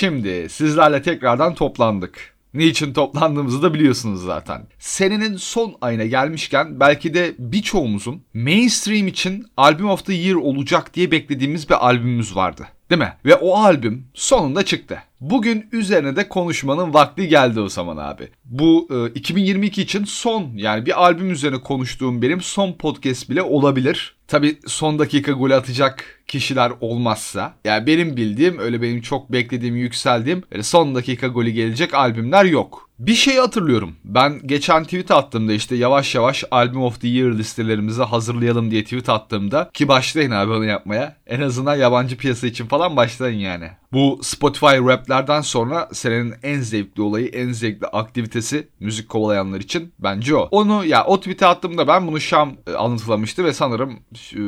Şimdi sizlerle tekrardan toplandık. Niçin toplandığımızı da biliyorsunuz zaten. Senenin son ayına gelmişken belki de birçoğumuzun mainstream için Album of the Year olacak diye beklediğimiz bir albümümüz vardı. Değil mi? Ve o albüm sonunda çıktı. Bugün üzerine de konuşmanın vakti geldi o zaman abi. Bu e, 2022 için son yani bir albüm üzerine konuştuğum benim son podcast bile olabilir. Tabi son dakika gol atacak kişiler olmazsa. Yani benim bildiğim öyle benim çok beklediğim yükseldiğim son dakika golü gelecek albümler yok. Bir şey hatırlıyorum. Ben geçen tweet attığımda işte yavaş yavaş Album of the Year listelerimizi hazırlayalım diye tweet attığımda ki başlayın abi onu yapmaya. En azından yabancı piyasa için falan başlayın yani. Bu Spotify raplerden sonra senenin en zevkli olayı, en zevkli aktivitesi müzik kovalayanlar için bence o. Onu ya o tweet'e attığımda ben bunu Şam e, anlatılamıştı ve sanırım e,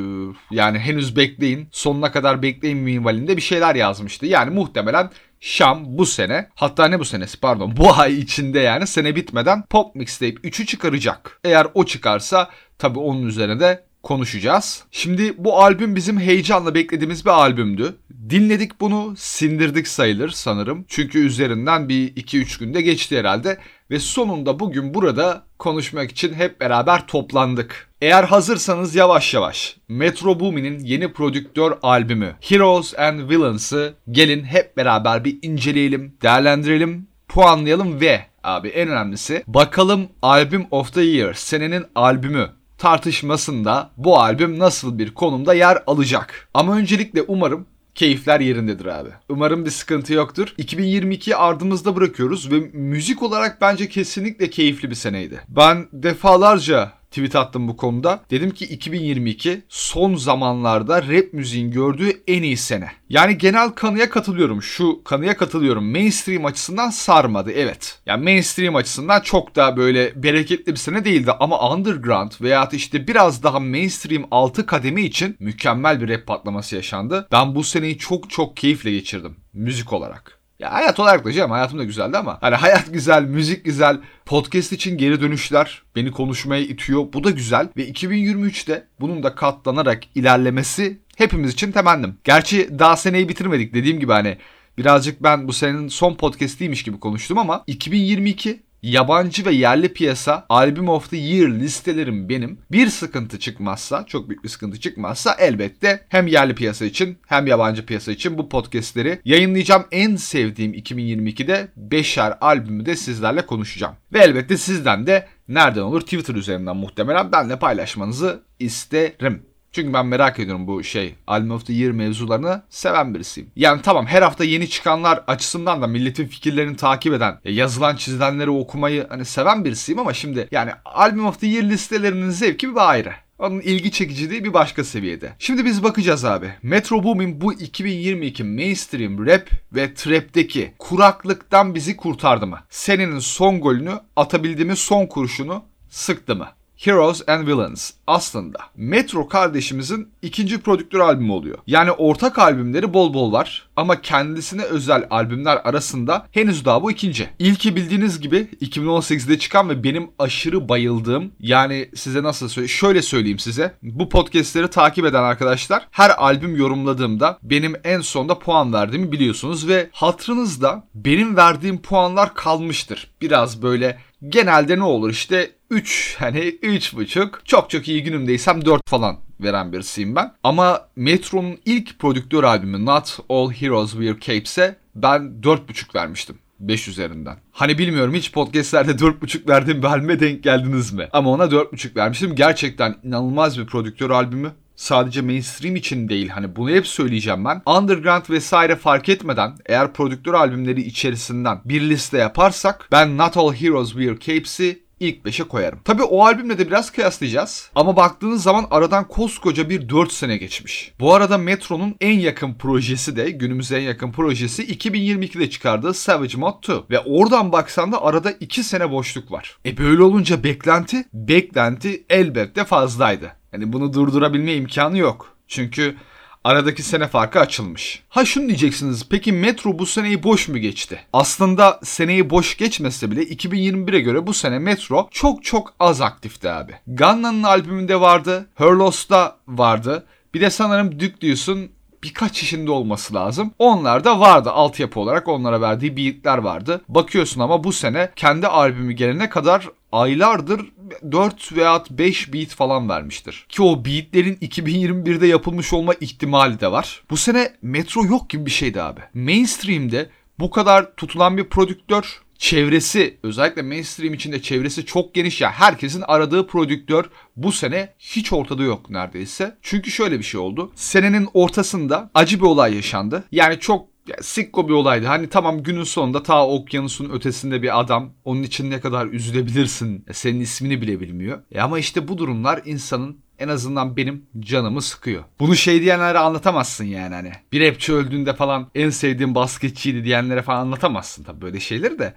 yani henüz bekleyin sonuna kadar bekleyin minvalinde bir şeyler yazmıştı. Yani muhtemelen Şam bu sene hatta ne bu senesi pardon bu ay içinde yani sene bitmeden Pop Mixtape 3'ü çıkaracak. Eğer o çıkarsa tabi onun üzerine de konuşacağız. Şimdi bu albüm bizim heyecanla beklediğimiz bir albümdü. Dinledik bunu, sindirdik sayılır sanırım. Çünkü üzerinden bir 2-3 günde geçti herhalde. Ve sonunda bugün burada konuşmak için hep beraber toplandık. Eğer hazırsanız yavaş yavaş Metro Boomin'in yeni prodüktör albümü Heroes and Villains'ı gelin hep beraber bir inceleyelim, değerlendirelim, puanlayalım ve abi en önemlisi bakalım Album of the Year senenin albümü tartışmasında bu albüm nasıl bir konumda yer alacak. Ama öncelikle umarım keyifler yerindedir abi. Umarım bir sıkıntı yoktur. 2022'yi ardımızda bırakıyoruz ve müzik olarak bence kesinlikle keyifli bir seneydi. Ben defalarca tweet attım bu konuda. Dedim ki 2022 son zamanlarda rap müziğin gördüğü en iyi sene. Yani genel kanıya katılıyorum. Şu kanıya katılıyorum. Mainstream açısından sarmadı evet. Yani mainstream açısından çok da böyle bereketli bir sene değildi ama underground veya işte biraz daha mainstream altı kademe için mükemmel bir rap patlaması yaşandı. Ben bu seneyi çok çok keyifle geçirdim müzik olarak. Ya hayat olarak da canım hayatım da güzeldi ama hani hayat güzel, müzik güzel, podcast için geri dönüşler beni konuşmaya itiyor. Bu da güzel ve 2023'te bunun da katlanarak ilerlemesi hepimiz için temennim. Gerçi daha seneyi bitirmedik dediğim gibi hani birazcık ben bu senenin son podcast'iymiş gibi konuştum ama 2022 yabancı ve yerli piyasa Album of the Year listelerim benim. Bir sıkıntı çıkmazsa, çok büyük bir sıkıntı çıkmazsa elbette hem yerli piyasa için hem yabancı piyasa için bu podcastleri yayınlayacağım. En sevdiğim 2022'de 5'er albümü de sizlerle konuşacağım. Ve elbette sizden de nereden olur Twitter üzerinden muhtemelen benle paylaşmanızı isterim. Çünkü ben merak ediyorum bu şey Album of the Year mevzularını seven birisiyim. Yani tamam her hafta yeni çıkanlar açısından da milletin fikirlerini takip eden, e, yazılan çizilenleri okumayı hani seven birisiyim ama şimdi yani Album of the Year listelerinin zevki bir ayrı. Onun ilgi çekiciliği bir başka seviyede. Şimdi biz bakacağız abi. Metro Boomin bu 2022 mainstream rap ve trap'teki kuraklıktan bizi kurtardı mı? Senenin son golünü atabildiğimiz son kurşunu sıktı mı? Heroes and Villains aslında Metro kardeşimizin ikinci prodüktör albümü oluyor. Yani ortak albümleri bol bol var ama kendisine özel albümler arasında henüz daha bu ikinci. İlki bildiğiniz gibi 2018'de çıkan ve benim aşırı bayıldığım yani size nasıl söyleyeyim şöyle söyleyeyim size bu podcastleri takip eden arkadaşlar her albüm yorumladığımda benim en sonda puan verdiğimi biliyorsunuz ve hatırınızda benim verdiğim puanlar kalmıştır. Biraz böyle genelde ne olur işte 3 hani 3.5 çok çok iyi günümdeysem 4 falan veren birisiyim ben. Ama Metro'nun ilk prodüktör albümü Not All Heroes Wear Capes'e ben 4.5 vermiştim. 5 üzerinden. Hani bilmiyorum hiç podcastlerde 4.5 verdiğim bir albüme denk geldiniz mi? Ama ona 4.5 vermiştim. Gerçekten inanılmaz bir prodüktör albümü sadece mainstream için değil hani bunu hep söyleyeceğim ben. Underground vesaire fark etmeden eğer prodüktör albümleri içerisinden bir liste yaparsak ben Not All Heroes Wear Capes'i ilk 5'e koyarım. Tabi o albümle de biraz kıyaslayacağız. Ama baktığınız zaman aradan koskoca bir 4 sene geçmiş. Bu arada Metro'nun en yakın projesi de günümüze en yakın projesi 2022'de çıkardığı Savage Mod 2. Ve oradan baksan da arada 2 sene boşluk var. E böyle olunca beklenti, beklenti elbette fazlaydı. Yani bunu durdurabilme imkanı yok. Çünkü aradaki sene farkı açılmış. Ha şunu diyeceksiniz peki Metro bu seneyi boş mu geçti? Aslında seneyi boş geçmese bile 2021'e göre bu sene Metro çok çok az aktifti abi. Ganna'nın albümünde vardı, Herlos'ta vardı. Bir de sanırım Duke Deuce'un birkaç işinde olması lazım. Onlar da vardı altyapı olarak onlara verdiği beatler vardı. Bakıyorsun ama bu sene kendi albümü gelene kadar aylardır 4 veya 5 beat falan vermiştir. Ki o beatlerin 2021'de yapılmış olma ihtimali de var. Bu sene Metro yok gibi bir şeydi abi. Mainstream'de bu kadar tutulan bir prodüktör çevresi özellikle mainstream içinde çevresi çok geniş ya herkesin aradığı prodüktör bu sene hiç ortada yok neredeyse. Çünkü şöyle bir şey oldu. Senenin ortasında acı bir olay yaşandı. Yani çok ya, sikko bir olaydı. Hani tamam günün sonunda ta okyanusun ötesinde bir adam. Onun için ne kadar üzülebilirsin. Senin ismini bile bilmiyor. E ama işte bu durumlar insanın en azından benim canımı sıkıyor. Bunu şey diyenlere anlatamazsın yani hani. Bir rapçi öldüğünde falan en sevdiğim basketçiydi diyenlere falan anlatamazsın tabii böyle şeyleri de.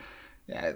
Yani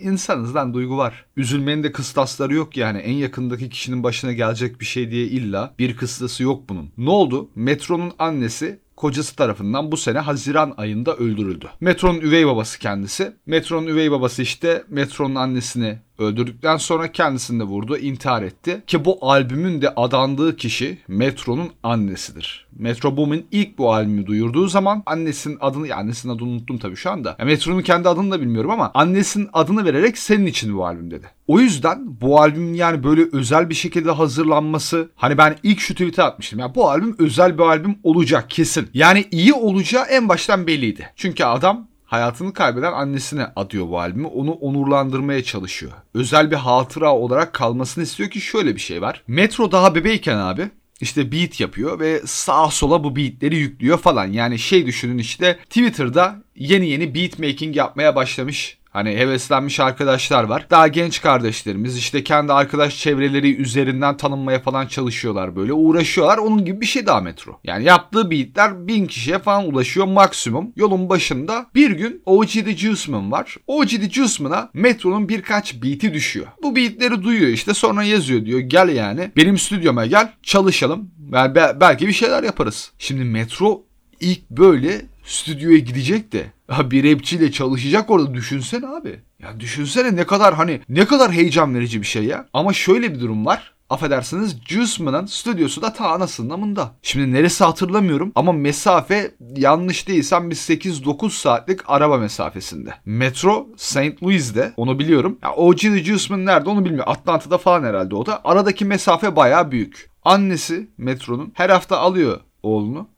insanızdan duygu var. Üzülmenin de kıstasları yok yani. En yakındaki kişinin başına gelecek bir şey diye illa bir kıstası yok bunun. Ne oldu? Metro'nun annesi kocası tarafından bu sene Haziran ayında öldürüldü. Metro'nun üvey babası kendisi. Metro'nun üvey babası işte Metro'nun annesini öldürdükten sonra kendisini de vurdu, intihar etti. Ki bu albümün de adandığı kişi Metro'nun annesidir. Metro Boomin ilk bu albümü duyurduğu zaman annesinin adını, ya annesinin adını unuttum tabii şu anda. Ya Metro'nun kendi adını da bilmiyorum ama annesinin adını vererek senin için bu albüm dedi. O yüzden bu albümün yani böyle özel bir şekilde hazırlanması hani ben ilk şu tweet'e atmıştım. Ya bu albüm özel bir albüm olacak kesin. Yani iyi olacağı en baştan belliydi. Çünkü adam hayatını kaybeden annesine adıyor bu albümü. Onu onurlandırmaya çalışıyor. Özel bir hatıra olarak kalmasını istiyor ki şöyle bir şey var. Metro daha bebeyken abi işte beat yapıyor ve sağa sola bu beatleri yüklüyor falan. Yani şey düşünün işte Twitter'da yeni yeni beat making yapmaya başlamış Hani heveslenmiş arkadaşlar var. Daha genç kardeşlerimiz işte kendi arkadaş çevreleri üzerinden tanınmaya falan çalışıyorlar böyle. Uğraşıyorlar. Onun gibi bir şey daha metro. Yani yaptığı beatler bin kişiye falan ulaşıyor maksimum. Yolun başında bir gün OG The Juiceman var. OG The Juiceman'a metronun birkaç beat'i düşüyor. Bu beatleri duyuyor işte sonra yazıyor diyor gel yani benim stüdyoma gel çalışalım. Yani belki bir şeyler yaparız. Şimdi metro ilk böyle stüdyoya gidecek de bir rapçiyle çalışacak orada düşünsene abi. Ya düşünsene ne kadar hani ne kadar heyecan verici bir şey ya. Ama şöyle bir durum var. Affedersiniz Juiceman'ın stüdyosu da ta anasının amında. Şimdi neresi hatırlamıyorum ama mesafe yanlış değilsem bir 8-9 saatlik araba mesafesinde. Metro St. Louis'de onu biliyorum. Ya OG Juiceman nerede onu bilmiyorum. Atlanta'da falan herhalde o da. Aradaki mesafe baya büyük. Annesi Metro'nun her hafta alıyor oğlunu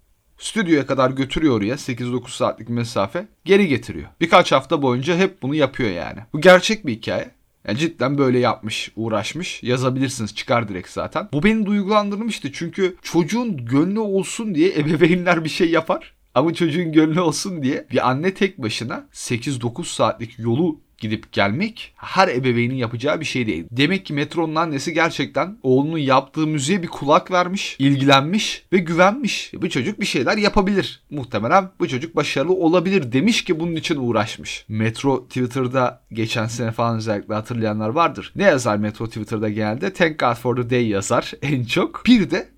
Stüdyoya kadar götürüyor oraya 8-9 saatlik mesafe geri getiriyor. Birkaç hafta boyunca hep bunu yapıyor yani. Bu gerçek bir hikaye. Yani cidden böyle yapmış, uğraşmış. Yazabilirsiniz çıkar direkt zaten. Bu beni duygulandırmıştı çünkü çocuğun gönlü olsun diye ebeveynler bir şey yapar. Ama çocuğun gönlü olsun diye bir anne tek başına 8-9 saatlik yolu gidip gelmek her ebeveynin yapacağı bir şey değil. Demek ki Metro'nun annesi gerçekten oğlunun yaptığı müziğe bir kulak vermiş, ilgilenmiş ve güvenmiş. Bu çocuk bir şeyler yapabilir. Muhtemelen bu çocuk başarılı olabilir demiş ki bunun için uğraşmış. Metro Twitter'da geçen sene falan özellikle hatırlayanlar vardır. Ne yazar Metro Twitter'da genelde? Thank God for the day yazar en çok. Bir de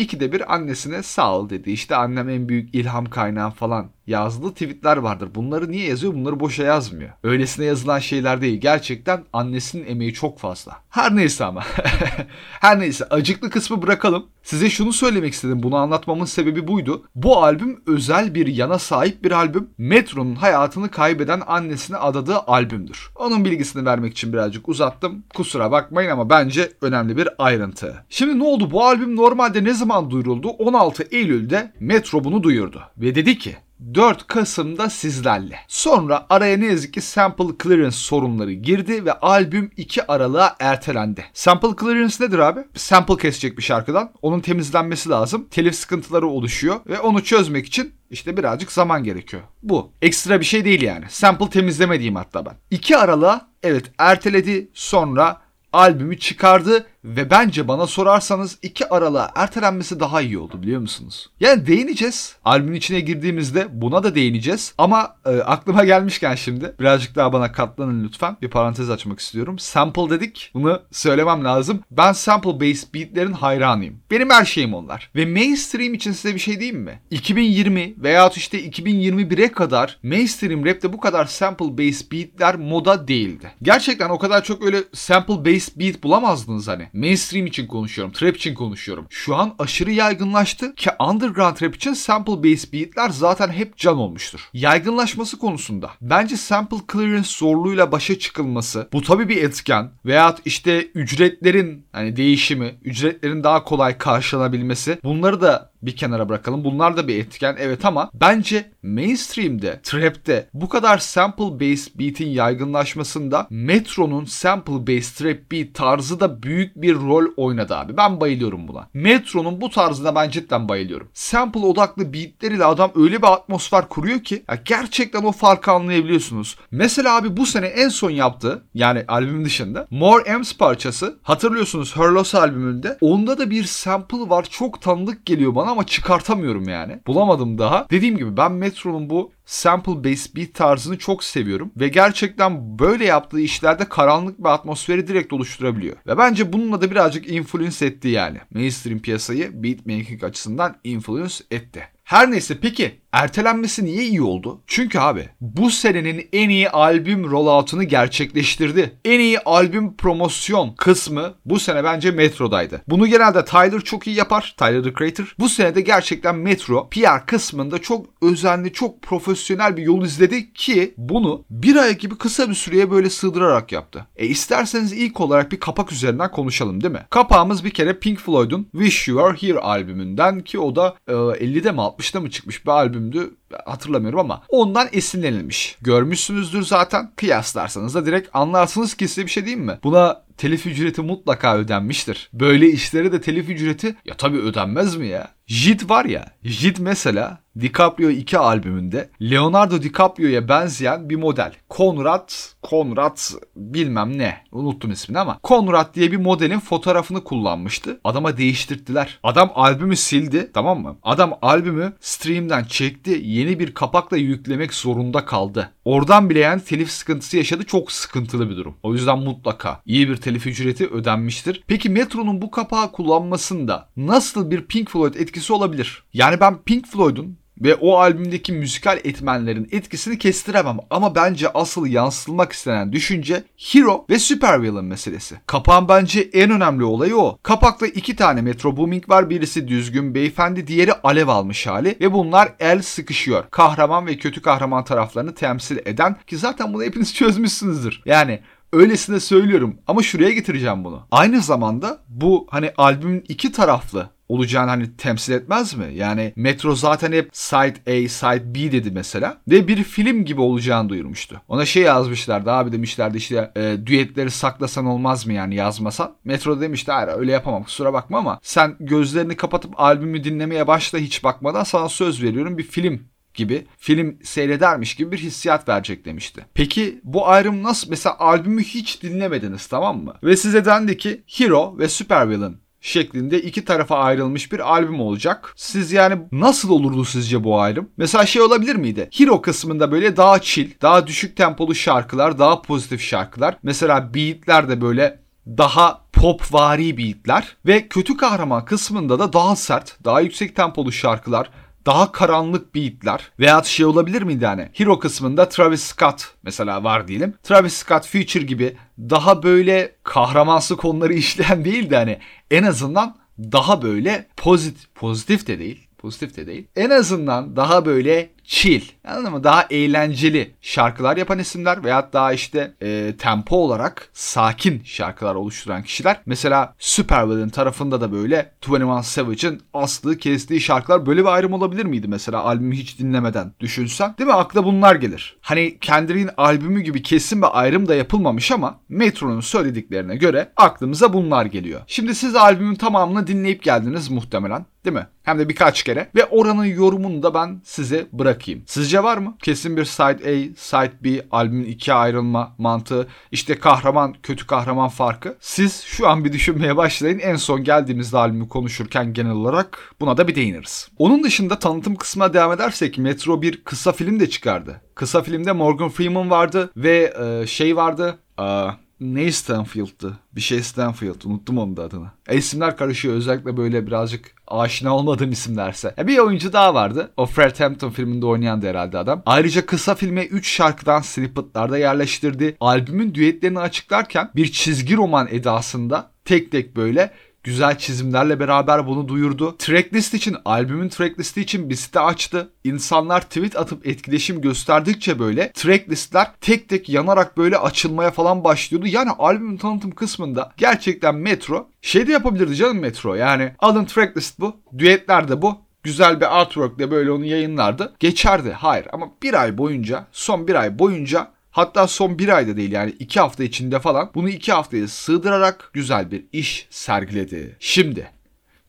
İkide bir annesine sağ ol dedi. İşte annem en büyük ilham kaynağım falan yazdığı tweetler vardır. Bunları niye yazıyor? Bunları boşa yazmıyor. Öylesine yazılan şeyler değil. Gerçekten annesinin emeği çok fazla. Her neyse ama. Her neyse acıklı kısmı bırakalım. Size şunu söylemek istedim. Bunu anlatmamın sebebi buydu. Bu albüm özel bir yana sahip bir albüm. Metro'nun hayatını kaybeden annesine adadığı albümdür. Onun bilgisini vermek için birazcık uzattım. Kusura bakmayın ama bence önemli bir ayrıntı. Şimdi ne oldu? Bu albüm normalde ne zaman duyuruldu? 16 Eylül'de Metro bunu duyurdu. Ve dedi ki 4 Kasım'da sizlerle. Sonra araya ne yazık ki sample clearance sorunları girdi ve albüm 2 Aralık'a ertelendi. Sample clearance nedir abi? Sample kesecek bir şarkıdan. Onun temizlenmesi lazım. Telif sıkıntıları oluşuyor ve onu çözmek için işte birazcık zaman gerekiyor. Bu. Ekstra bir şey değil yani. Sample temizleme diyeyim hatta ben. 2 Aralık'a evet erteledi sonra albümü çıkardı ve bence bana sorarsanız iki aralığa ertelenmesi daha iyi oldu biliyor musunuz? Yani değineceğiz. Albümün içine girdiğimizde buna da değineceğiz. Ama e, aklıma gelmişken şimdi birazcık daha bana katlanın lütfen. Bir parantez açmak istiyorum. Sample dedik. Bunu söylemem lazım. Ben sample based beatlerin hayranıyım. Benim her şeyim onlar. Ve mainstream için size bir şey diyeyim mi? 2020 veyahut işte 2021'e kadar mainstream rapte bu kadar sample based beatler moda değildi. Gerçekten o kadar çok öyle sample based beat bulamazdınız hani. Mainstream için konuşuyorum. Trap için konuşuyorum. Şu an aşırı yaygınlaştı ki underground rap için sample based beatler zaten hep can olmuştur. Yaygınlaşması konusunda bence sample clearance zorluğuyla başa çıkılması bu tabii bir etken veyahut işte ücretlerin hani değişimi, ücretlerin daha kolay karşılanabilmesi bunları da bir kenara bırakalım. Bunlar da bir etken evet ama bence mainstream'de, trap'te bu kadar sample based beat'in yaygınlaşmasında Metro'nun sample based trap beat tarzı da büyük bir rol oynadı abi. Ben bayılıyorum buna. Metro'nun bu tarzına ben cidden bayılıyorum. Sample odaklı beatleriyle adam öyle bir atmosfer kuruyor ki ya gerçekten o farkı anlayabiliyorsunuz. Mesela abi bu sene en son yaptığı yani albüm dışında More M's parçası hatırlıyorsunuz Her Loss albümünde onda da bir sample var çok tanıdık geliyor bana ama çıkartamıyorum yani. Bulamadım daha. Dediğim gibi ben Metro'nun bu sample based beat tarzını çok seviyorum ve gerçekten böyle yaptığı işlerde karanlık bir atmosferi direkt oluşturabiliyor. Ve bence bununla da birazcık influence etti yani. Mainstream piyasayı beatmaking açısından influence etti. Her neyse peki ertelenmesi niye iyi oldu? Çünkü abi bu senenin en iyi albüm rollout'unu gerçekleştirdi. En iyi albüm promosyon kısmı bu sene bence Metro'daydı. Bunu genelde Tyler çok iyi yapar. Tyler the Creator. Bu sene de gerçekten Metro PR kısmında çok özenli, çok profesyonel bir yol izledi ki bunu bir ay gibi kısa bir süreye böyle sığdırarak yaptı. E isterseniz ilk olarak bir kapak üzerinden konuşalım değil mi? Kapağımız bir kere Pink Floyd'un Wish You Were Here albümünden ki o da e, 50'de mi 60'da mı çıkmış bir albümdü hatırlamıyorum ama ondan esinlenilmiş. Görmüşsünüzdür zaten. Kıyaslarsanız da direkt anlarsınız ki size bir şey diyeyim mi? Buna telif ücreti mutlaka ödenmiştir. Böyle işlere de telif ücreti ya tabii ödenmez mi ya? Jid var ya, Jid mesela DiCaprio 2 albümünde Leonardo DiCaprio'ya benzeyen bir model. Conrad, Conrad bilmem ne. Unuttum ismini ama Conrad diye bir modelin fotoğrafını kullanmıştı. Adama değiştirdiler. Adam albümü sildi tamam mı? Adam albümü stream'den çekti. Yeni bir kapakla yüklemek zorunda kaldı. Oradan bile yani telif sıkıntısı yaşadı. Çok sıkıntılı bir durum. O yüzden mutlaka iyi bir telif ücreti ödenmiştir. Peki Metro'nun bu kapağı kullanmasında nasıl bir Pink Floyd etkisi olabilir? Yani ben Pink Floyd'un ve o albümdeki müzikal etmenlerin etkisini kestiremem ama bence asıl yansıtılmak istenen düşünce Hero ve Supervillain meselesi. Kapağın bence en önemli olayı o. Kapakta iki tane Metro Booming var. Birisi düzgün beyefendi, diğeri alev almış hali ve bunlar el sıkışıyor. Kahraman ve kötü kahraman taraflarını temsil eden ki zaten bunu hepiniz çözmüşsünüzdür. Yani öylesine söylüyorum ama şuraya getireceğim bunu. Aynı zamanda bu hani albümün iki taraflı olacağını hani temsil etmez mi? Yani Metro zaten hep Side A, Side B dedi mesela. Ve bir film gibi olacağını duyurmuştu. Ona şey yazmışlardı abi demişlerdi işte e, düetleri saklasan olmaz mı yani yazmasan. Metro demişti hayır öyle yapamam kusura bakma ama sen gözlerini kapatıp albümü dinlemeye başla hiç bakmadan sana söz veriyorum bir film gibi film seyredermiş gibi bir hissiyat verecek demişti. Peki bu ayrım nasıl? Mesela albümü hiç dinlemediniz tamam mı? Ve size dendi ki Hero ve Supervillain şeklinde iki tarafa ayrılmış bir albüm olacak. Siz yani nasıl olurdu sizce bu ayrım? Mesela şey olabilir miydi? Hero kısmında böyle daha chill, daha düşük tempolu şarkılar, daha pozitif şarkılar. Mesela beatler de böyle daha pop vari beatler ve kötü kahraman kısmında da daha sert, daha yüksek tempolu şarkılar, daha karanlık beatler veya şey olabilir miydi yani? Hero kısmında Travis Scott mesela var diyelim. Travis Scott Future gibi daha böyle kahramansı konuları işleyen değil de hani en azından daha böyle pozitif, pozitif de değil pozitif de değil. En azından daha böyle chill, anladın mı? Daha eğlenceli şarkılar yapan isimler veya daha işte e, tempo olarak sakin şarkılar oluşturan kişiler. Mesela Supervillain tarafında da böyle 21 Savage'ın astığı kestiği şarkılar böyle bir ayrım olabilir miydi mesela albümü hiç dinlemeden düşünsen? Değil mi? Akla bunlar gelir. Hani Kendrick'in albümü gibi kesin bir ayrım da yapılmamış ama Metro'nun söylediklerine göre aklımıza bunlar geliyor. Şimdi siz albümün tamamını dinleyip geldiniz muhtemelen. Değil mi? Hem de birkaç kere. Ve oranın yorumunu da ben size bırakayım. Sizce var mı? Kesin bir side A, side B albümün ikiye ayrılma mantığı. İşte kahraman, kötü kahraman farkı. Siz şu an bir düşünmeye başlayın. En son geldiğimizde albümü konuşurken genel olarak buna da bir değiniriz. Onun dışında tanıtım kısmına devam edersek Metro bir kısa film de çıkardı. Kısa filmde Morgan Freeman vardı ve e, şey vardı. E, ne Stanfield'dı? Bir şey Stanfield. Unuttum onun da adını. E, isimler karışıyor. Özellikle böyle birazcık aşina olmadığım isimlerse. E, bir oyuncu daha vardı. O Fred Hampton filminde oynayan da herhalde adam. Ayrıca kısa filme 3 şarkıdan snippetlarda yerleştirdi. Albümün düetlerini açıklarken bir çizgi roman edasında tek tek böyle güzel çizimlerle beraber bunu duyurdu. Tracklist için, albümün tracklisti için bir site açtı. İnsanlar tweet atıp etkileşim gösterdikçe böyle tracklistler tek tek yanarak böyle açılmaya falan başlıyordu. Yani albümün tanıtım kısmında gerçekten Metro şey de yapabilirdi canım Metro. Yani alın tracklist bu, düetler de bu. Güzel bir artwork de böyle onu yayınlardı. Geçerdi. Hayır ama bir ay boyunca, son bir ay boyunca Hatta son bir ayda değil yani iki hafta içinde falan bunu iki haftaya sığdırarak güzel bir iş sergiledi. Şimdi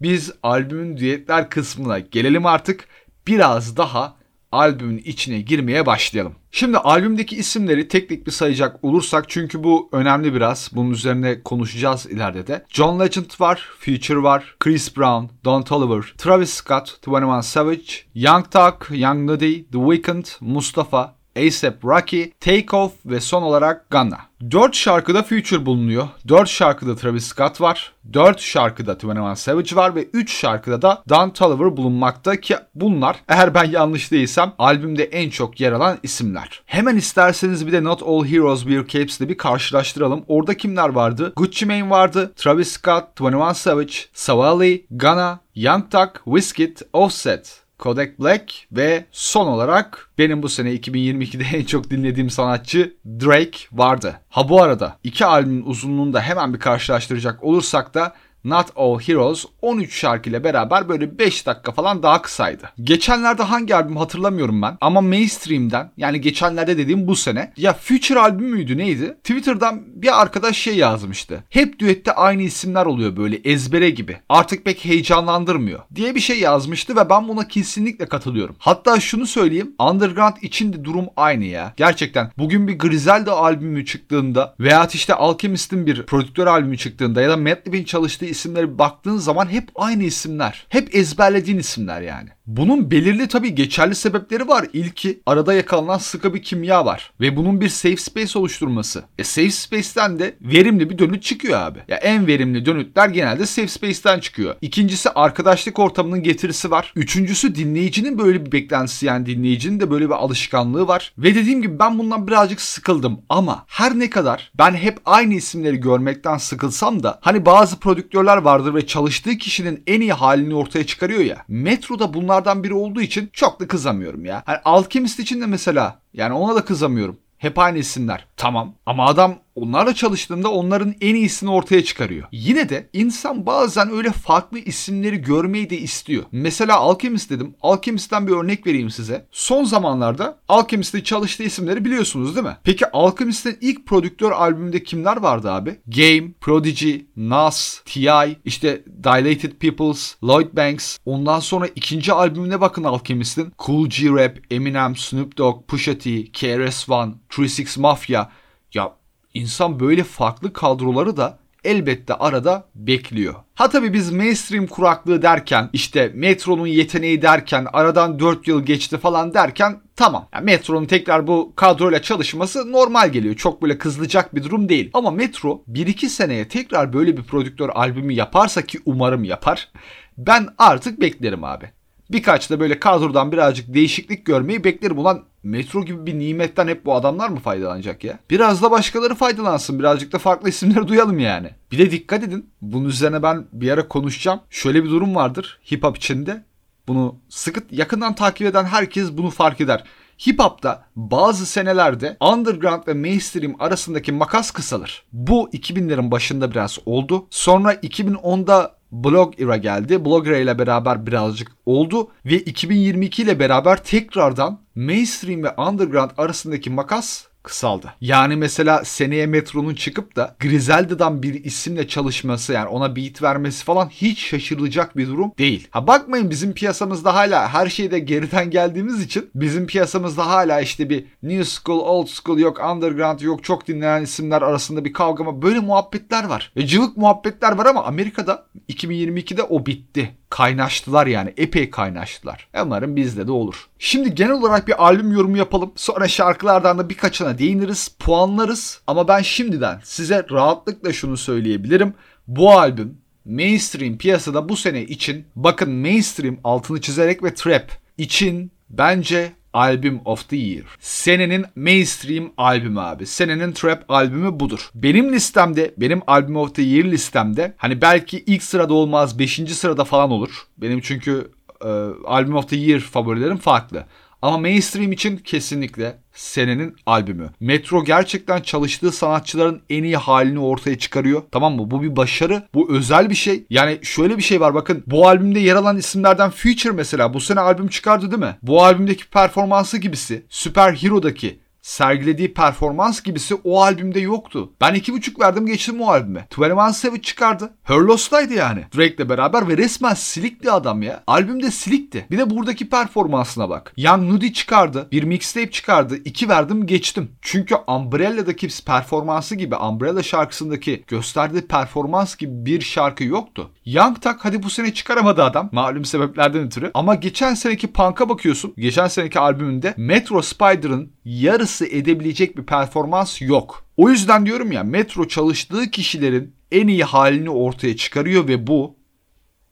biz albümün düetler kısmına gelelim artık. Biraz daha albümün içine girmeye başlayalım. Şimdi albümdeki isimleri tek tek bir sayacak olursak çünkü bu önemli biraz. Bunun üzerine konuşacağız ileride de. John Legend var, Future var, Chris Brown, Don Toliver, Travis Scott, 21 Savage, Young Thug, Young Nudie, The Weeknd, Mustafa, ASAP Rocky, Take Off ve son olarak Gunna. 4 şarkıda Future bulunuyor. 4 şarkıda Travis Scott var. 4 şarkıda 21 Savage var ve 3 şarkıda da Don Toliver bulunmakta ki bunlar eğer ben yanlış değilsem albümde en çok yer alan isimler. Hemen isterseniz bir de Not All Heroes Wear Capes'le bir karşılaştıralım. Orada kimler vardı? Gucci Mane vardı, Travis Scott, 21 Savage, Savali, Gunna, Young Thug, Wizkid, Offset. Kodak Black ve son olarak benim bu sene 2022'de en çok dinlediğim sanatçı Drake vardı. Ha bu arada iki albümün uzunluğunu da hemen bir karşılaştıracak olursak da Not All Heroes 13 şarkıyla beraber böyle 5 dakika falan daha kısaydı. Geçenlerde hangi albüm hatırlamıyorum ben ama mainstream'den yani geçenlerde dediğim bu sene ya Future albüm müydü neydi? Twitter'dan bir arkadaş şey yazmıştı. Hep düette aynı isimler oluyor böyle ezbere gibi. Artık pek heyecanlandırmıyor diye bir şey yazmıştı ve ben buna kesinlikle katılıyorum. Hatta şunu söyleyeyim Underground için de durum aynı ya. Gerçekten bugün bir Griselda albümü çıktığında veya işte Alchemist'in bir prodüktör albümü çıktığında ya da Madlib'in çalıştığı isimlere baktığın zaman hep aynı isimler. Hep ezberlediğin isimler yani. Bunun belirli tabii geçerli sebepleri var. İlki arada yakalanan sıkı bir kimya var. Ve bunun bir safe space oluşturması. E safe space'ten de verimli bir dönüt çıkıyor abi. Ya en verimli dönütler genelde safe space'ten çıkıyor. İkincisi arkadaşlık ortamının getirisi var. Üçüncüsü dinleyicinin böyle bir beklentisi yani dinleyicinin de böyle bir alışkanlığı var. Ve dediğim gibi ben bundan birazcık sıkıldım ama her ne kadar ben hep aynı isimleri görmekten sıkılsam da hani bazı prodüktörler vardır ve çalıştığı kişinin en iyi halini ortaya çıkarıyor ya. Metroda bunlar onlardan biri olduğu için çok da kızamıyorum ya. Hani Alchemist için de mesela yani ona da kızamıyorum. Hep aynı isimler. Tamam ama adam onlarla çalıştığında onların en iyisini ortaya çıkarıyor. Yine de insan bazen öyle farklı isimleri görmeyi de istiyor. Mesela Alchemist dedim. Alchemist'ten bir örnek vereyim size. Son zamanlarda Alchemist'te çalıştığı isimleri biliyorsunuz değil mi? Peki Alchemist'in ilk prodüktör albümünde kimler vardı abi? Game, Prodigy, Nas, T.I., işte Dilated Peoples, Lloyd Banks. Ondan sonra ikinci albümüne bakın Alchemist'in. Cool G Rap, Eminem, Snoop Dogg, Pusha T, KRS-One, 36 Mafia. Ya insan böyle farklı kadroları da elbette arada bekliyor. Ha tabi biz mainstream kuraklığı derken işte Metro'nun yeteneği derken aradan 4 yıl geçti falan derken tamam. Yani Metro'nun tekrar bu kadroyla çalışması normal geliyor. Çok böyle kızılacak bir durum değil. Ama Metro 1-2 seneye tekrar böyle bir prodüktör albümü yaparsa ki umarım yapar. Ben artık beklerim abi. Birkaç da böyle kadrodan birazcık değişiklik görmeyi beklerim. Ulan metro gibi bir nimetten hep bu adamlar mı faydalanacak ya? Biraz da başkaları faydalansın. Birazcık da farklı isimleri duyalım yani. Bir de dikkat edin. Bunun üzerine ben bir ara konuşacağım. Şöyle bir durum vardır hip hop içinde. Bunu sıkı yakından takip eden herkes bunu fark eder. Hip hop'ta bazı senelerde underground ve mainstream arasındaki makas kısalır. Bu 2000'lerin başında biraz oldu. Sonra 2010'da blog era geldi. Blog era ile beraber birazcık oldu ve 2022 ile beraber tekrardan mainstream ve underground arasındaki makas kısaldı. Yani mesela seneye Metro'nun çıkıp da Griselda'dan bir isimle çalışması yani ona beat vermesi falan hiç şaşırılacak bir durum değil. Ha bakmayın bizim piyasamızda hala her şeyde geriden geldiğimiz için bizim piyasamızda hala işte bir new school, old school yok underground yok çok dinlenen isimler arasında bir kavga ama böyle muhabbetler var. Ve cıvık muhabbetler var ama Amerika'da 2022'de o bitti kaynaştılar yani. Epey kaynaştılar. Umarım bizde de olur. Şimdi genel olarak bir albüm yorumu yapalım. Sonra şarkılardan da birkaçına değiniriz, puanlarız. Ama ben şimdiden size rahatlıkla şunu söyleyebilirim. Bu albüm mainstream piyasada bu sene için bakın mainstream altını çizerek ve trap için bence Album of the Year. Senenin mainstream albümü abi. Senenin trap albümü budur. Benim listemde, benim Album of the Year listemde hani belki ilk sırada olmaz 5. sırada falan olur. Benim çünkü e, Album of the Year favorilerim farklı. Ama mainstream için kesinlikle senenin albümü. Metro gerçekten çalıştığı sanatçıların en iyi halini ortaya çıkarıyor. Tamam mı? Bu bir başarı. Bu özel bir şey. Yani şöyle bir şey var bakın. Bu albümde yer alan isimlerden Future mesela bu sene albüm çıkardı değil mi? Bu albümdeki performansı gibisi Süper Hero'daki sergilediği performans gibisi o albümde yoktu. Ben iki buçuk verdim geçtim o albüme. 21 Savage çıkardı. Her Loss'taydı yani. Drake'le beraber ve resmen silikti adam ya. Albümde silikti. Bir de buradaki performansına bak. Young Nudy çıkardı. Bir mixtape çıkardı. İki verdim geçtim. Çünkü Umbrella'daki performansı gibi Umbrella şarkısındaki gösterdiği performans gibi bir şarkı yoktu. Young Tak hadi bu sene çıkaramadı adam. Malum sebeplerden ötürü. Ama geçen seneki Punk'a bakıyorsun. Geçen seneki albümünde Metro Spider'ın yarısı edebilecek bir performans yok. O yüzden diyorum ya Metro çalıştığı kişilerin en iyi halini ortaya çıkarıyor ve bu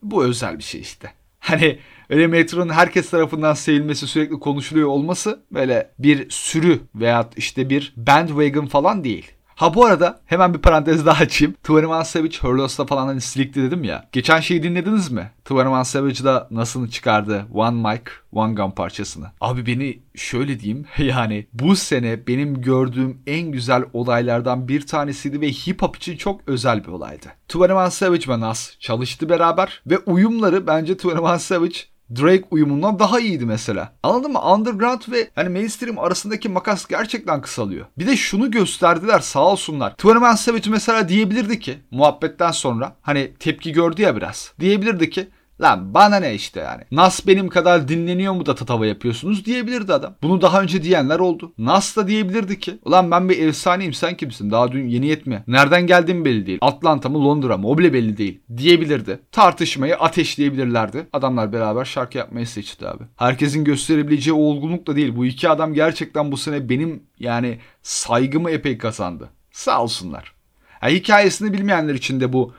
bu özel bir şey işte. Hani öyle Metro'nun herkes tarafından sevilmesi sürekli konuşuluyor olması böyle bir sürü veya işte bir bandwagon falan değil. Ha bu arada hemen bir parantez daha açayım. 21 Savage Hurlos'ta falan hani silikti dedim ya. Geçen şeyi dinlediniz mi? 21 Savage'da nasıl çıkardı One Mic, One Gun parçasını. Abi beni şöyle diyeyim yani bu sene benim gördüğüm en güzel olaylardan bir tanesiydi ve hip hop için çok özel bir olaydı. 21 Savage ve Nas çalıştı beraber ve uyumları bence 21 Savage Drake uyumundan daha iyiydi mesela. Anladın mı? Underground ve hani mainstream arasındaki makas gerçekten kısalıyor. Bir de şunu gösterdiler sağ olsunlar. 21 Savage mesela diyebilirdi ki muhabbetten sonra hani tepki gördü ya biraz. Diyebilirdi ki Lan bana ne işte yani. Nas benim kadar dinleniyor mu da tatava yapıyorsunuz diyebilirdi adam. Bunu daha önce diyenler oldu. Nas da diyebilirdi ki. Ulan ben bir efsaneyim sen kimsin? Daha dün yeni yetme. Nereden geldiğim belli değil. Atlanta mı Londra mı o bile belli değil. Diyebilirdi. Tartışmayı ateşleyebilirlerdi. Adamlar beraber şarkı yapmayı seçti abi. Herkesin gösterebileceği o olgunluk da değil. Bu iki adam gerçekten bu sene benim yani saygımı epey kazandı. Sağ olsunlar. Yani hikayesini bilmeyenler için de bu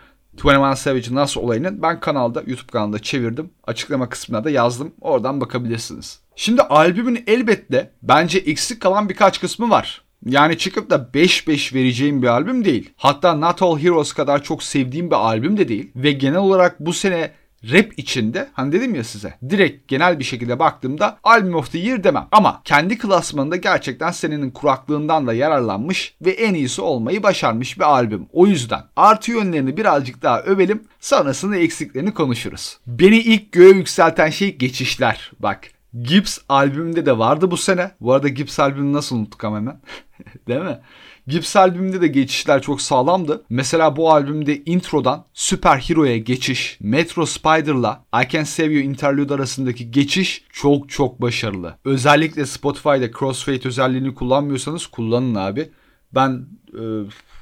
21 Savage nasıl olayını ben kanalda YouTube kanalında çevirdim. Açıklama kısmına da yazdım. Oradan bakabilirsiniz. Şimdi albümün elbette bence eksik kalan birkaç kısmı var. Yani çıkıp da 5-5 vereceğim bir albüm değil. Hatta Not All Heroes kadar çok sevdiğim bir albüm de değil. Ve genel olarak bu sene rap içinde hani dedim ya size direkt genel bir şekilde baktığımda Album of the Year demem. Ama kendi klasmanında gerçekten senenin kuraklığından da yararlanmış ve en iyisi olmayı başarmış bir albüm. O yüzden artı yönlerini birazcık daha övelim sonrasında eksiklerini konuşuruz. Beni ilk göğe yükselten şey geçişler. Bak Gibbs albümünde de vardı bu sene. Bu arada Gibbs albümünü nasıl unuttuk ama hemen. Değil mi? Gibbs albümünde de geçişler çok sağlamdı. Mesela bu albümde introdan Süper Hero'ya geçiş, Metro Spider'la I Can Save You interlude arasındaki geçiş çok çok başarılı. Özellikle Spotify'da crossfade özelliğini kullanmıyorsanız kullanın abi. Ben e,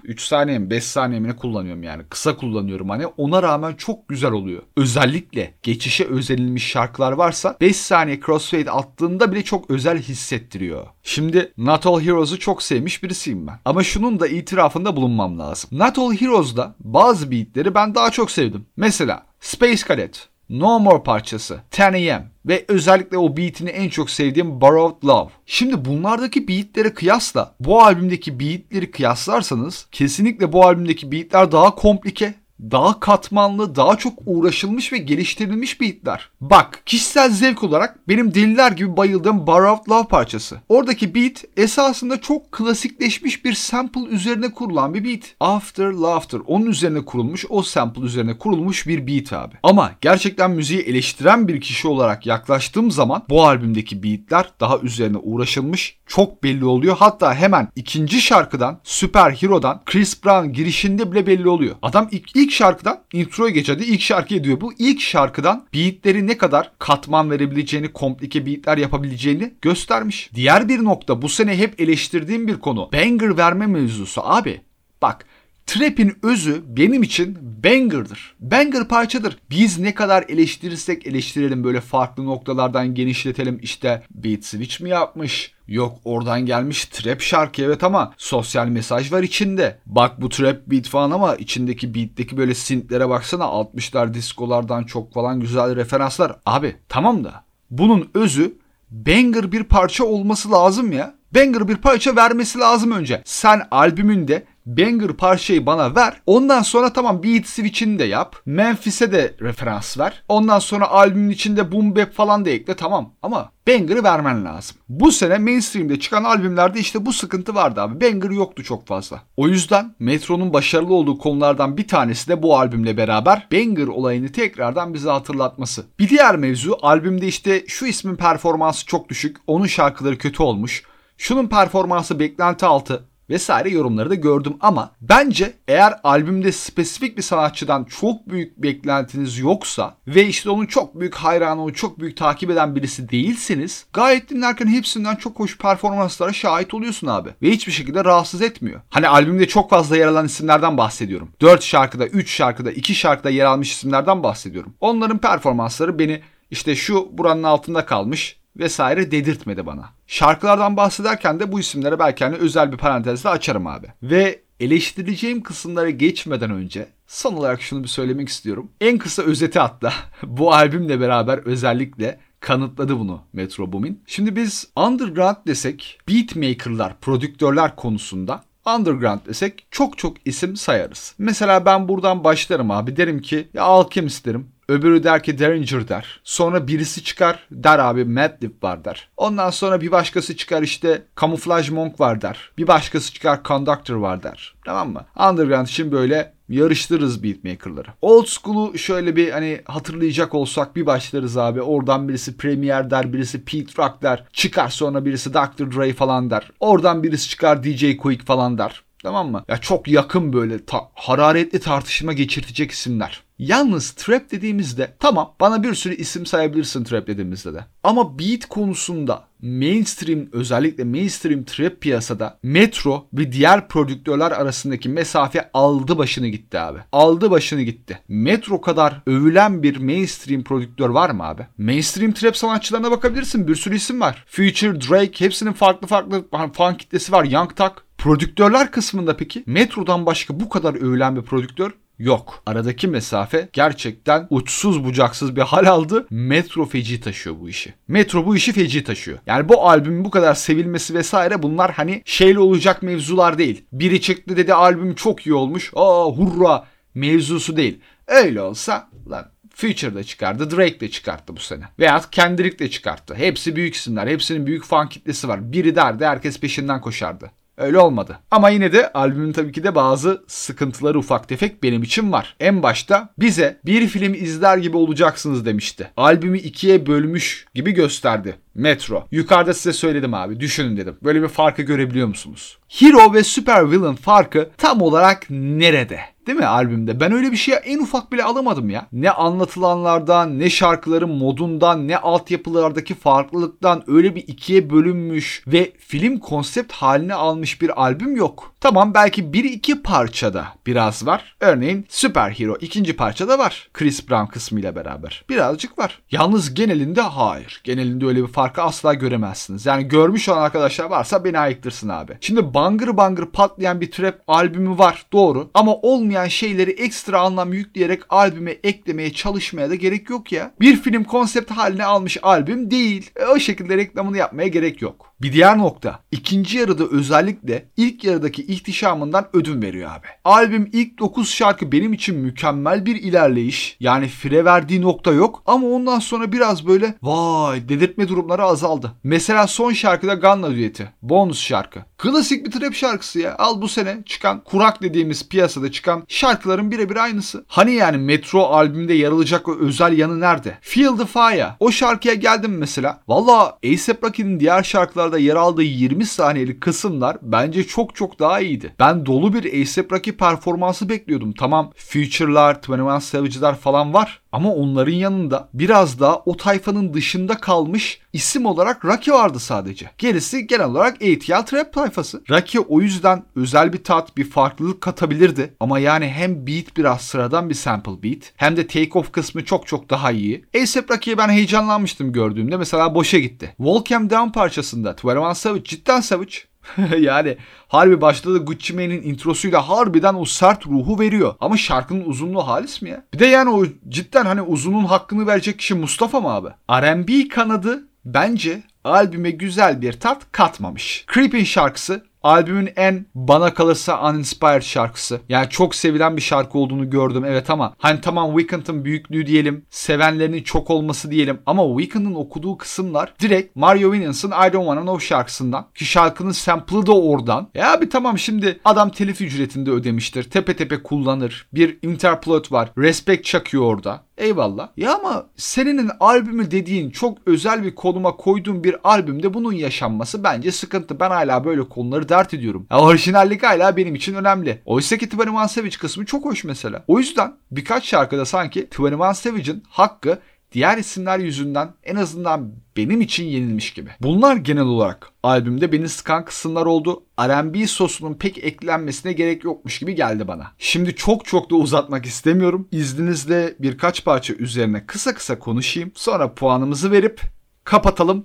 3 saniye mi 5 saniye mi ne kullanıyorum yani. Kısa kullanıyorum hani. Ona rağmen çok güzel oluyor. Özellikle geçişe özenilmiş şarkılar varsa 5 saniye crossfade attığında bile çok özel hissettiriyor. Şimdi Not All Heroes'u çok sevmiş birisiyim ben. Ama şunun da itirafında bulunmam lazım. Not All Heroes'da bazı beatleri ben daha çok sevdim. Mesela Space Cadet, No More parçası, 10am ve özellikle o beatini en çok sevdiğim Borrowed Love. Şimdi bunlardaki beatlere kıyasla bu albümdeki beatleri kıyaslarsanız kesinlikle bu albümdeki beatler daha komplike, daha katmanlı, daha çok uğraşılmış ve geliştirilmiş beatler. Bak kişisel zevk olarak benim deliler gibi bayıldığım Borrowed Love parçası. Oradaki beat esasında çok klasikleşmiş bir sample üzerine kurulan bir beat. After Laughter onun üzerine kurulmuş, o sample üzerine kurulmuş bir beat abi. Ama gerçekten müziği eleştiren bir kişi olarak yaklaştığım zaman bu albümdeki beatler daha üzerine uğraşılmış, çok belli oluyor. Hatta hemen ikinci şarkıdan Süper Hero'dan Chris Brown girişinde bile belli oluyor. Adam ilk, ilk şarkıdan introya geçerdi. ilk şarkıyı diyor. Bu ilk şarkıdan beatleri ne kadar katman verebileceğini, komplike beatler yapabileceğini göstermiş. Diğer bir nokta bu sene hep eleştirdiğim bir konu. Banger verme mevzusu abi. Bak Trap'in özü benim için banger'dır. Banger parçadır. Biz ne kadar eleştirirsek eleştirelim böyle farklı noktalardan genişletelim. İşte beat switch mi yapmış? Yok oradan gelmiş trap şarkı evet ama sosyal mesaj var içinde. Bak bu trap beat falan ama içindeki beatteki böyle synth'lere baksana 60'lar diskolardan çok falan güzel referanslar. Abi tamam da bunun özü banger bir parça olması lazım ya. Banger bir parça vermesi lazım önce. Sen albümünde banger parçayı bana ver. Ondan sonra tamam beat switch'ini de yap. Memphis'e de referans ver. Ondan sonra albümün içinde boom bap falan da ekle tamam. Ama banger'ı vermen lazım. Bu sene mainstream'de çıkan albümlerde işte bu sıkıntı vardı abi. Banger yoktu çok fazla. O yüzden Metro'nun başarılı olduğu konulardan bir tanesi de bu albümle beraber banger olayını tekrardan bize hatırlatması. Bir diğer mevzu albümde işte şu ismin performansı çok düşük, onun şarkıları kötü olmuş. Şunun performansı beklenti altı vesaire yorumları da gördüm ama bence eğer albümde spesifik bir sanatçıdan çok büyük beklentiniz yoksa ve işte onun çok büyük hayranı, onu çok büyük takip eden birisi değilseniz gayet dinlerken hepsinden çok hoş performanslara şahit oluyorsun abi. Ve hiçbir şekilde rahatsız etmiyor. Hani albümde çok fazla yer alan isimlerden bahsediyorum. 4 şarkıda, 3 şarkıda, 2 şarkıda yer almış isimlerden bahsediyorum. Onların performansları beni işte şu buranın altında kalmış vesaire dedirtmedi bana. Şarkılardan bahsederken de bu isimlere belki hani özel bir parantezle açarım abi. Ve eleştireceğim kısımlara geçmeden önce son olarak şunu bir söylemek istiyorum. En kısa özeti hatta bu albümle beraber özellikle kanıtladı bunu Metro Boomin. Şimdi biz underground desek beatmakerlar, prodüktörler konusunda underground desek çok çok isim sayarız. Mesela ben buradan başlarım abi derim ki ya Alchemist derim. Öbürü der ki Derringer der. Sonra birisi çıkar der abi Madlib var der. Ondan sonra bir başkası çıkar işte Camouflage Monk var der. Bir başkası çıkar Conductor var der. Tamam mı? Underground için böyle yarıştırırız beatmaker'ları. Old school'u şöyle bir hani hatırlayacak olsak bir başlarız abi. Oradan birisi Premier der, birisi Pete Rock der. Çıkar sonra birisi Dr. Dre falan der. Oradan birisi çıkar DJ Quick falan der. Tamam mı? Ya çok yakın böyle ta- hararetli tartışma geçirtecek isimler. Yalnız trap dediğimizde tamam bana bir sürü isim sayabilirsin trap dediğimizde de. Ama beat konusunda mainstream özellikle mainstream trap piyasada Metro ve diğer prodüktörler arasındaki mesafe aldı başını gitti abi. Aldı başını gitti. Metro kadar övülen bir mainstream prodüktör var mı abi? Mainstream trap sanatçılarına bakabilirsin. Bir sürü isim var. Future, Drake hepsinin farklı farklı fan kitlesi var. Young Thug. Prodüktörler kısmında peki Metro'dan başka bu kadar övülen bir prodüktör yok. Aradaki mesafe gerçekten uçsuz bucaksız bir hal aldı. Metro feci taşıyor bu işi. Metro bu işi feci taşıyor. Yani bu albümün bu kadar sevilmesi vesaire bunlar hani şeyle olacak mevzular değil. Biri çıktı dedi albüm çok iyi olmuş. Aa hurra mevzusu değil. Öyle olsa lan Future de çıkardı, Drake de çıkarttı bu sene. Veya Kendrick de çıkarttı. Hepsi büyük isimler, hepsinin büyük fan kitlesi var. Biri derdi herkes peşinden koşardı. Öyle olmadı. Ama yine de albümün tabii ki de bazı sıkıntıları ufak tefek benim için var. En başta bize bir film izler gibi olacaksınız demişti. Albümü ikiye bölmüş gibi gösterdi. Metro. Yukarıda size söyledim abi. Düşünün dedim. Böyle bir farkı görebiliyor musunuz? Hero ve Super Villain farkı tam olarak nerede? Değil mi albümde? Ben öyle bir şeye en ufak bile alamadım ya. Ne anlatılanlardan, ne şarkıların modundan, ne altyapılardaki farklılıktan öyle bir ikiye bölünmüş ve film konsept haline almış bir albüm yok. Tamam belki bir iki parçada biraz var. Örneğin Super Hero ikinci parçada var. Chris Brown kısmıyla beraber. Birazcık var. Yalnız genelinde hayır. Genelinde öyle bir farkı asla göremezsiniz. Yani görmüş olan arkadaşlar varsa beni ayıktırsın abi. Şimdi bangır bangır patlayan bir trap albümü var doğru. Ama olmayan şeyleri ekstra anlam yükleyerek albüme eklemeye çalışmaya da gerek yok ya. Bir film konsept haline almış albüm değil. E, o şekilde reklamını yapmaya gerek yok. Bir diğer nokta. ikinci yarıda özellikle ilk yarıdaki ihtişamından ödün veriyor abi. Albüm ilk 9 şarkı benim için mükemmel bir ilerleyiş. Yani fire verdiği nokta yok ama ondan sonra biraz böyle vay dedirtme durumları azaldı. Mesela son şarkıda Gunna düeti. Bonus şarkı. Klasik bir trap şarkısı ya. Al bu sene çıkan Kurak dediğimiz piyasada çıkan şarkıların birebir aynısı. Hani yani Metro albümde yer alacak o özel yanı nerede? Feel the Fire. O şarkıya geldim mesela. Valla A$AP Rocky'nin diğer şarkılarda yer aldığı 20 saniyelik kısımlar bence çok çok daha iyiydi. Ben dolu bir A$AP Rocky performansı bekliyordum. Tamam Future'lar, 21 Savage'lar falan var. Ama onların yanında biraz daha o tayfanın dışında kalmış isim olarak Rocky vardı sadece. Gerisi genel olarak ATL Trap tayfası. Rocky o yüzden özel bir tat, bir farklılık katabilirdi. Ama yani hem beat biraz sıradan bir sample beat hem de take off kısmı çok çok daha iyi. A$AP Rocky'ye ben heyecanlanmıştım gördüğümde. Mesela boşa gitti. Volcam Down parçasında 21 Savage cidden Savage. yani harbi başladı Gucci Mane'in introsuyla harbiden o sert ruhu veriyor. Ama şarkının uzunluğu halis mi ya? Bir de yani o cidden hani uzunun hakkını verecek kişi Mustafa mı abi? R&B kanadı bence albüme güzel bir tat katmamış. Creepin şarkısı albümün en bana kalırsa uninspired şarkısı. Yani çok sevilen bir şarkı olduğunu gördüm evet ama hani tamam Weeknd'ın büyüklüğü diyelim, sevenlerinin çok olması diyelim ama Weeknd'ın okuduğu kısımlar direkt Mario Winnans'ın I Don't Wanna Know şarkısından ki şarkının sample'ı da oradan. Ya abi tamam şimdi adam telif ücretinde ödemiştir. Tepe tepe kullanır. Bir interplot var. Respect çakıyor orada. Eyvallah. Ya ama senin albümü dediğin çok özel bir konuma koyduğun bir albümde bunun yaşanması bence sıkıntı. Ben hala böyle konuları dert ediyorum. Ya orijinallik hala benim için önemli. Oysa ki 21 Savage kısmı çok hoş mesela. O yüzden birkaç şarkıda sanki 21 Savage'ın hakkı diğer isimler yüzünden en azından benim için yenilmiş gibi. Bunlar genel olarak albümde beni sıkan kısımlar oldu. R&B sosunun pek eklenmesine gerek yokmuş gibi geldi bana. Şimdi çok çok da uzatmak istemiyorum. İzninizle birkaç parça üzerine kısa kısa konuşayım. Sonra puanımızı verip kapatalım.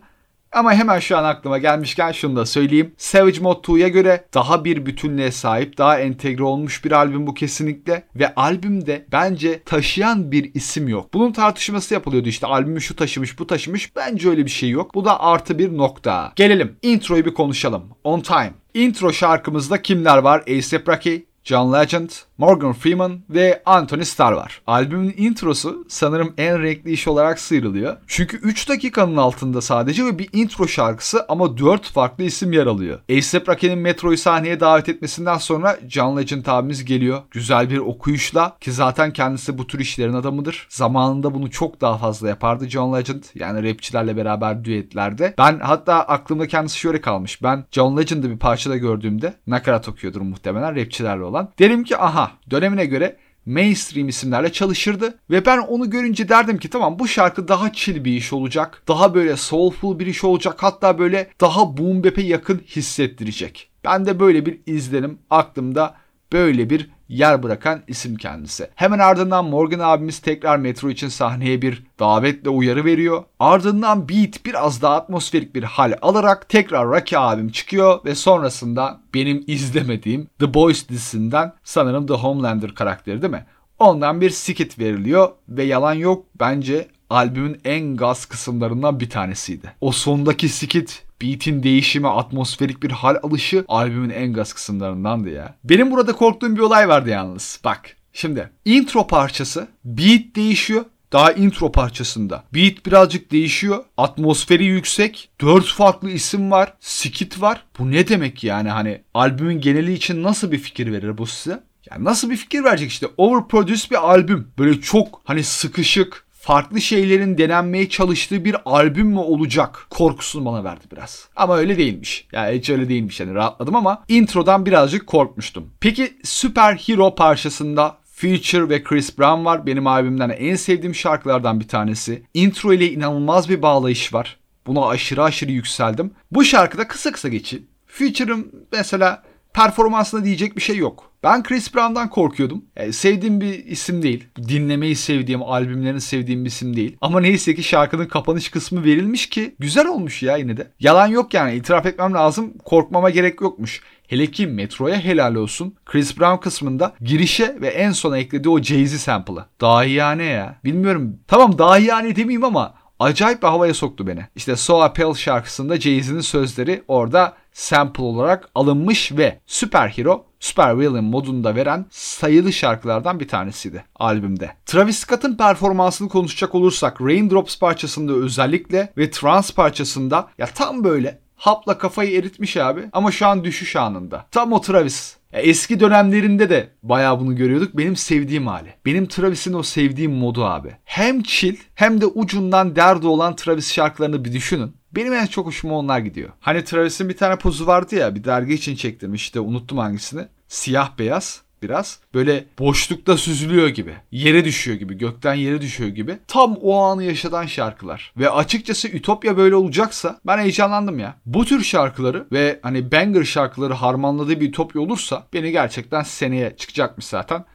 Ama hemen şu an aklıma gelmişken şunu da söyleyeyim. Savage Mod 2'ya göre daha bir bütünlüğe sahip, daha entegre olmuş bir albüm bu kesinlikle. Ve albümde bence taşıyan bir isim yok. Bunun tartışması yapılıyordu işte albümü şu taşımış bu taşımış. Bence öyle bir şey yok. Bu da artı bir nokta. Gelelim introyu bir konuşalım. On Time. Intro şarkımızda kimler var? A$AP Rocky, John Legend, Morgan Freeman ve Anthony Starr var. Albümün introsu sanırım en renkli iş olarak sıyrılıyor. Çünkü 3 dakikanın altında sadece ve bir intro şarkısı ama 4 farklı isim yer alıyor. A$AP Rocky'nin Metro'yu sahneye davet etmesinden sonra John Legend abimiz geliyor. Güzel bir okuyuşla ki zaten kendisi bu tür işlerin adamıdır. Zamanında bunu çok daha fazla yapardı John Legend. Yani rapçilerle beraber düetlerde. Ben hatta aklımda kendisi şöyle kalmış. Ben John Legend'ı bir parçada gördüğümde nakarat okuyordur muhtemelen rapçilerle olan. Derim ki aha dönemine göre mainstream isimlerle çalışırdı ve ben onu görünce derdim ki tamam bu şarkı daha chill bir iş olacak. Daha böyle soulful bir iş olacak. Hatta böyle daha boom bap'e yakın hissettirecek. Ben de böyle bir izlenim aklımda böyle bir yer bırakan isim kendisi. Hemen ardından Morgan abimiz tekrar Metro için sahneye bir davetle uyarı veriyor. Ardından beat biraz daha atmosferik bir hal alarak tekrar Rocky abim çıkıyor ve sonrasında benim izlemediğim The Boys dizisinden sanırım The Homelander karakteri değil mi? Ondan bir skit veriliyor ve yalan yok bence albümün en gaz kısımlarından bir tanesiydi. O sondaki skit beat'in değişimi, atmosferik bir hal alışı albümün en gaz kısımlarındandı ya. Benim burada korktuğum bir olay vardı yalnız. Bak şimdi intro parçası beat değişiyor daha intro parçasında. Beat birazcık değişiyor. Atmosferi yüksek. Dört farklı isim var. Skit var. Bu ne demek yani hani albümün geneli için nasıl bir fikir verir bu size? Yani nasıl bir fikir verecek işte overproduced bir albüm. Böyle çok hani sıkışık, farklı şeylerin denenmeye çalıştığı bir albüm mü olacak korkusunu bana verdi biraz. Ama öyle değilmiş. Yani hiç öyle değilmiş yani rahatladım ama introdan birazcık korkmuştum. Peki Süper Hero parçasında Future ve Chris Brown var. Benim albümden en sevdiğim şarkılardan bir tanesi. Intro ile inanılmaz bir bağlayış var. Buna aşırı aşırı yükseldim. Bu şarkıda kısa kısa geçeyim. Future'ın mesela performansına diyecek bir şey yok. Ben Chris Brown'dan korkuyordum. Yani e, sevdiğim bir isim değil. Dinlemeyi sevdiğim, albümlerini sevdiğim bir isim değil. Ama neyse ki şarkının kapanış kısmı verilmiş ki güzel olmuş ya yine de. Yalan yok yani itiraf etmem lazım. Korkmama gerek yokmuş. Hele ki Metro'ya helal olsun. Chris Brown kısmında girişe ve en sona eklediği o Jay-Z sample'ı. Dahiyane ya. Bilmiyorum. Tamam dahiyane demeyeyim ama acayip bir havaya soktu beni. İşte So Appeal şarkısında Jay-Z'nin sözleri orada sample olarak alınmış ve Süper Hero Super Villain modunda veren sayılı şarkılardan bir tanesiydi albümde. Travis Scott'ın performansını konuşacak olursak Raindrops parçasında özellikle ve Trance parçasında ya tam böyle hapla kafayı eritmiş abi ama şu an düşüş anında. Tam o Travis. Ya eski dönemlerinde de bayağı bunu görüyorduk. Benim sevdiğim hali. Benim Travis'in o sevdiğim modu abi. Hem chill hem de ucundan derdi olan Travis şarkılarını bir düşünün. Benim en çok hoşuma onlar gidiyor. Hani Travis'in bir tane pozu vardı ya bir dergi için çektirmiş işte unuttum hangisini. Siyah beyaz biraz. Böyle boşlukta süzülüyor gibi. Yere düşüyor gibi. Gökten yere düşüyor gibi. Tam o anı yaşatan şarkılar. Ve açıkçası Ütopya böyle olacaksa ben heyecanlandım ya. Bu tür şarkıları ve hani banger şarkıları harmanladığı bir Ütopya olursa beni gerçekten seneye çıkacakmış zaten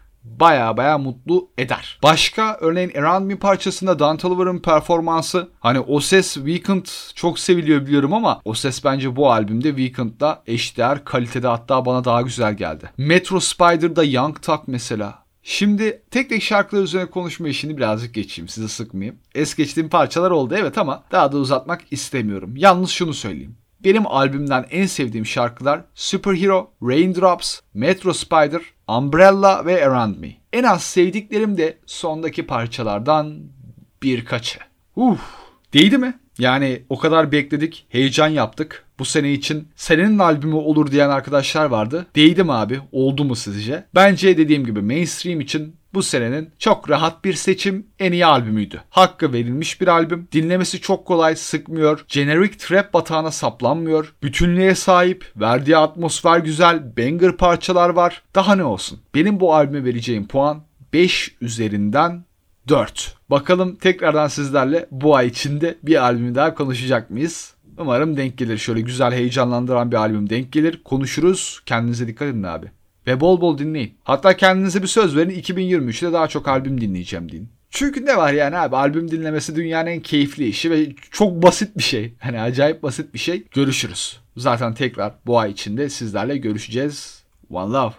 baya baya mutlu eder. Başka örneğin Around Me parçasında Dan Toliver'ın performansı hani o ses Weekend çok seviliyor biliyorum ama o ses bence bu albümde Weekend'da eşdeğer kalitede hatta bana daha güzel geldi. Metro Spider'da Young Tuck mesela Şimdi tek tek şarkılar üzerine konuşma işini birazcık geçeyim sizi sıkmayayım. Es geçtiğim parçalar oldu evet ama daha da uzatmak istemiyorum. Yalnız şunu söyleyeyim. Benim albümden en sevdiğim şarkılar Superhero, Raindrops, Metro Spider, Umbrella ve Around Me. En az sevdiklerim de sondaki parçalardan birkaçı. Uf, değdi mi? Yani o kadar bekledik, heyecan yaptık. Bu sene için senenin albümü olur diyen arkadaşlar vardı. Değdi abi? Oldu mu sizce? Bence dediğim gibi mainstream için bu senenin çok rahat bir seçim en iyi albümüydü. Hakkı verilmiş bir albüm. Dinlemesi çok kolay, sıkmıyor. Generic trap batağına saplanmıyor. Bütünlüğe sahip. Verdiği atmosfer güzel. Banger parçalar var. Daha ne olsun? Benim bu albüme vereceğim puan 5 üzerinden 4. Bakalım tekrardan sizlerle bu ay içinde bir albümü daha konuşacak mıyız? Umarım denk gelir. Şöyle güzel heyecanlandıran bir albüm denk gelir. Konuşuruz. Kendinize dikkat edin abi. Ve bol bol dinleyin. Hatta kendinize bir söz verin 2023'te daha çok albüm dinleyeceğim deyin. Çünkü ne var yani abi albüm dinlemesi dünyanın en keyifli işi ve çok basit bir şey. Hani acayip basit bir şey. Görüşürüz. Zaten tekrar bu ay içinde sizlerle görüşeceğiz. One love.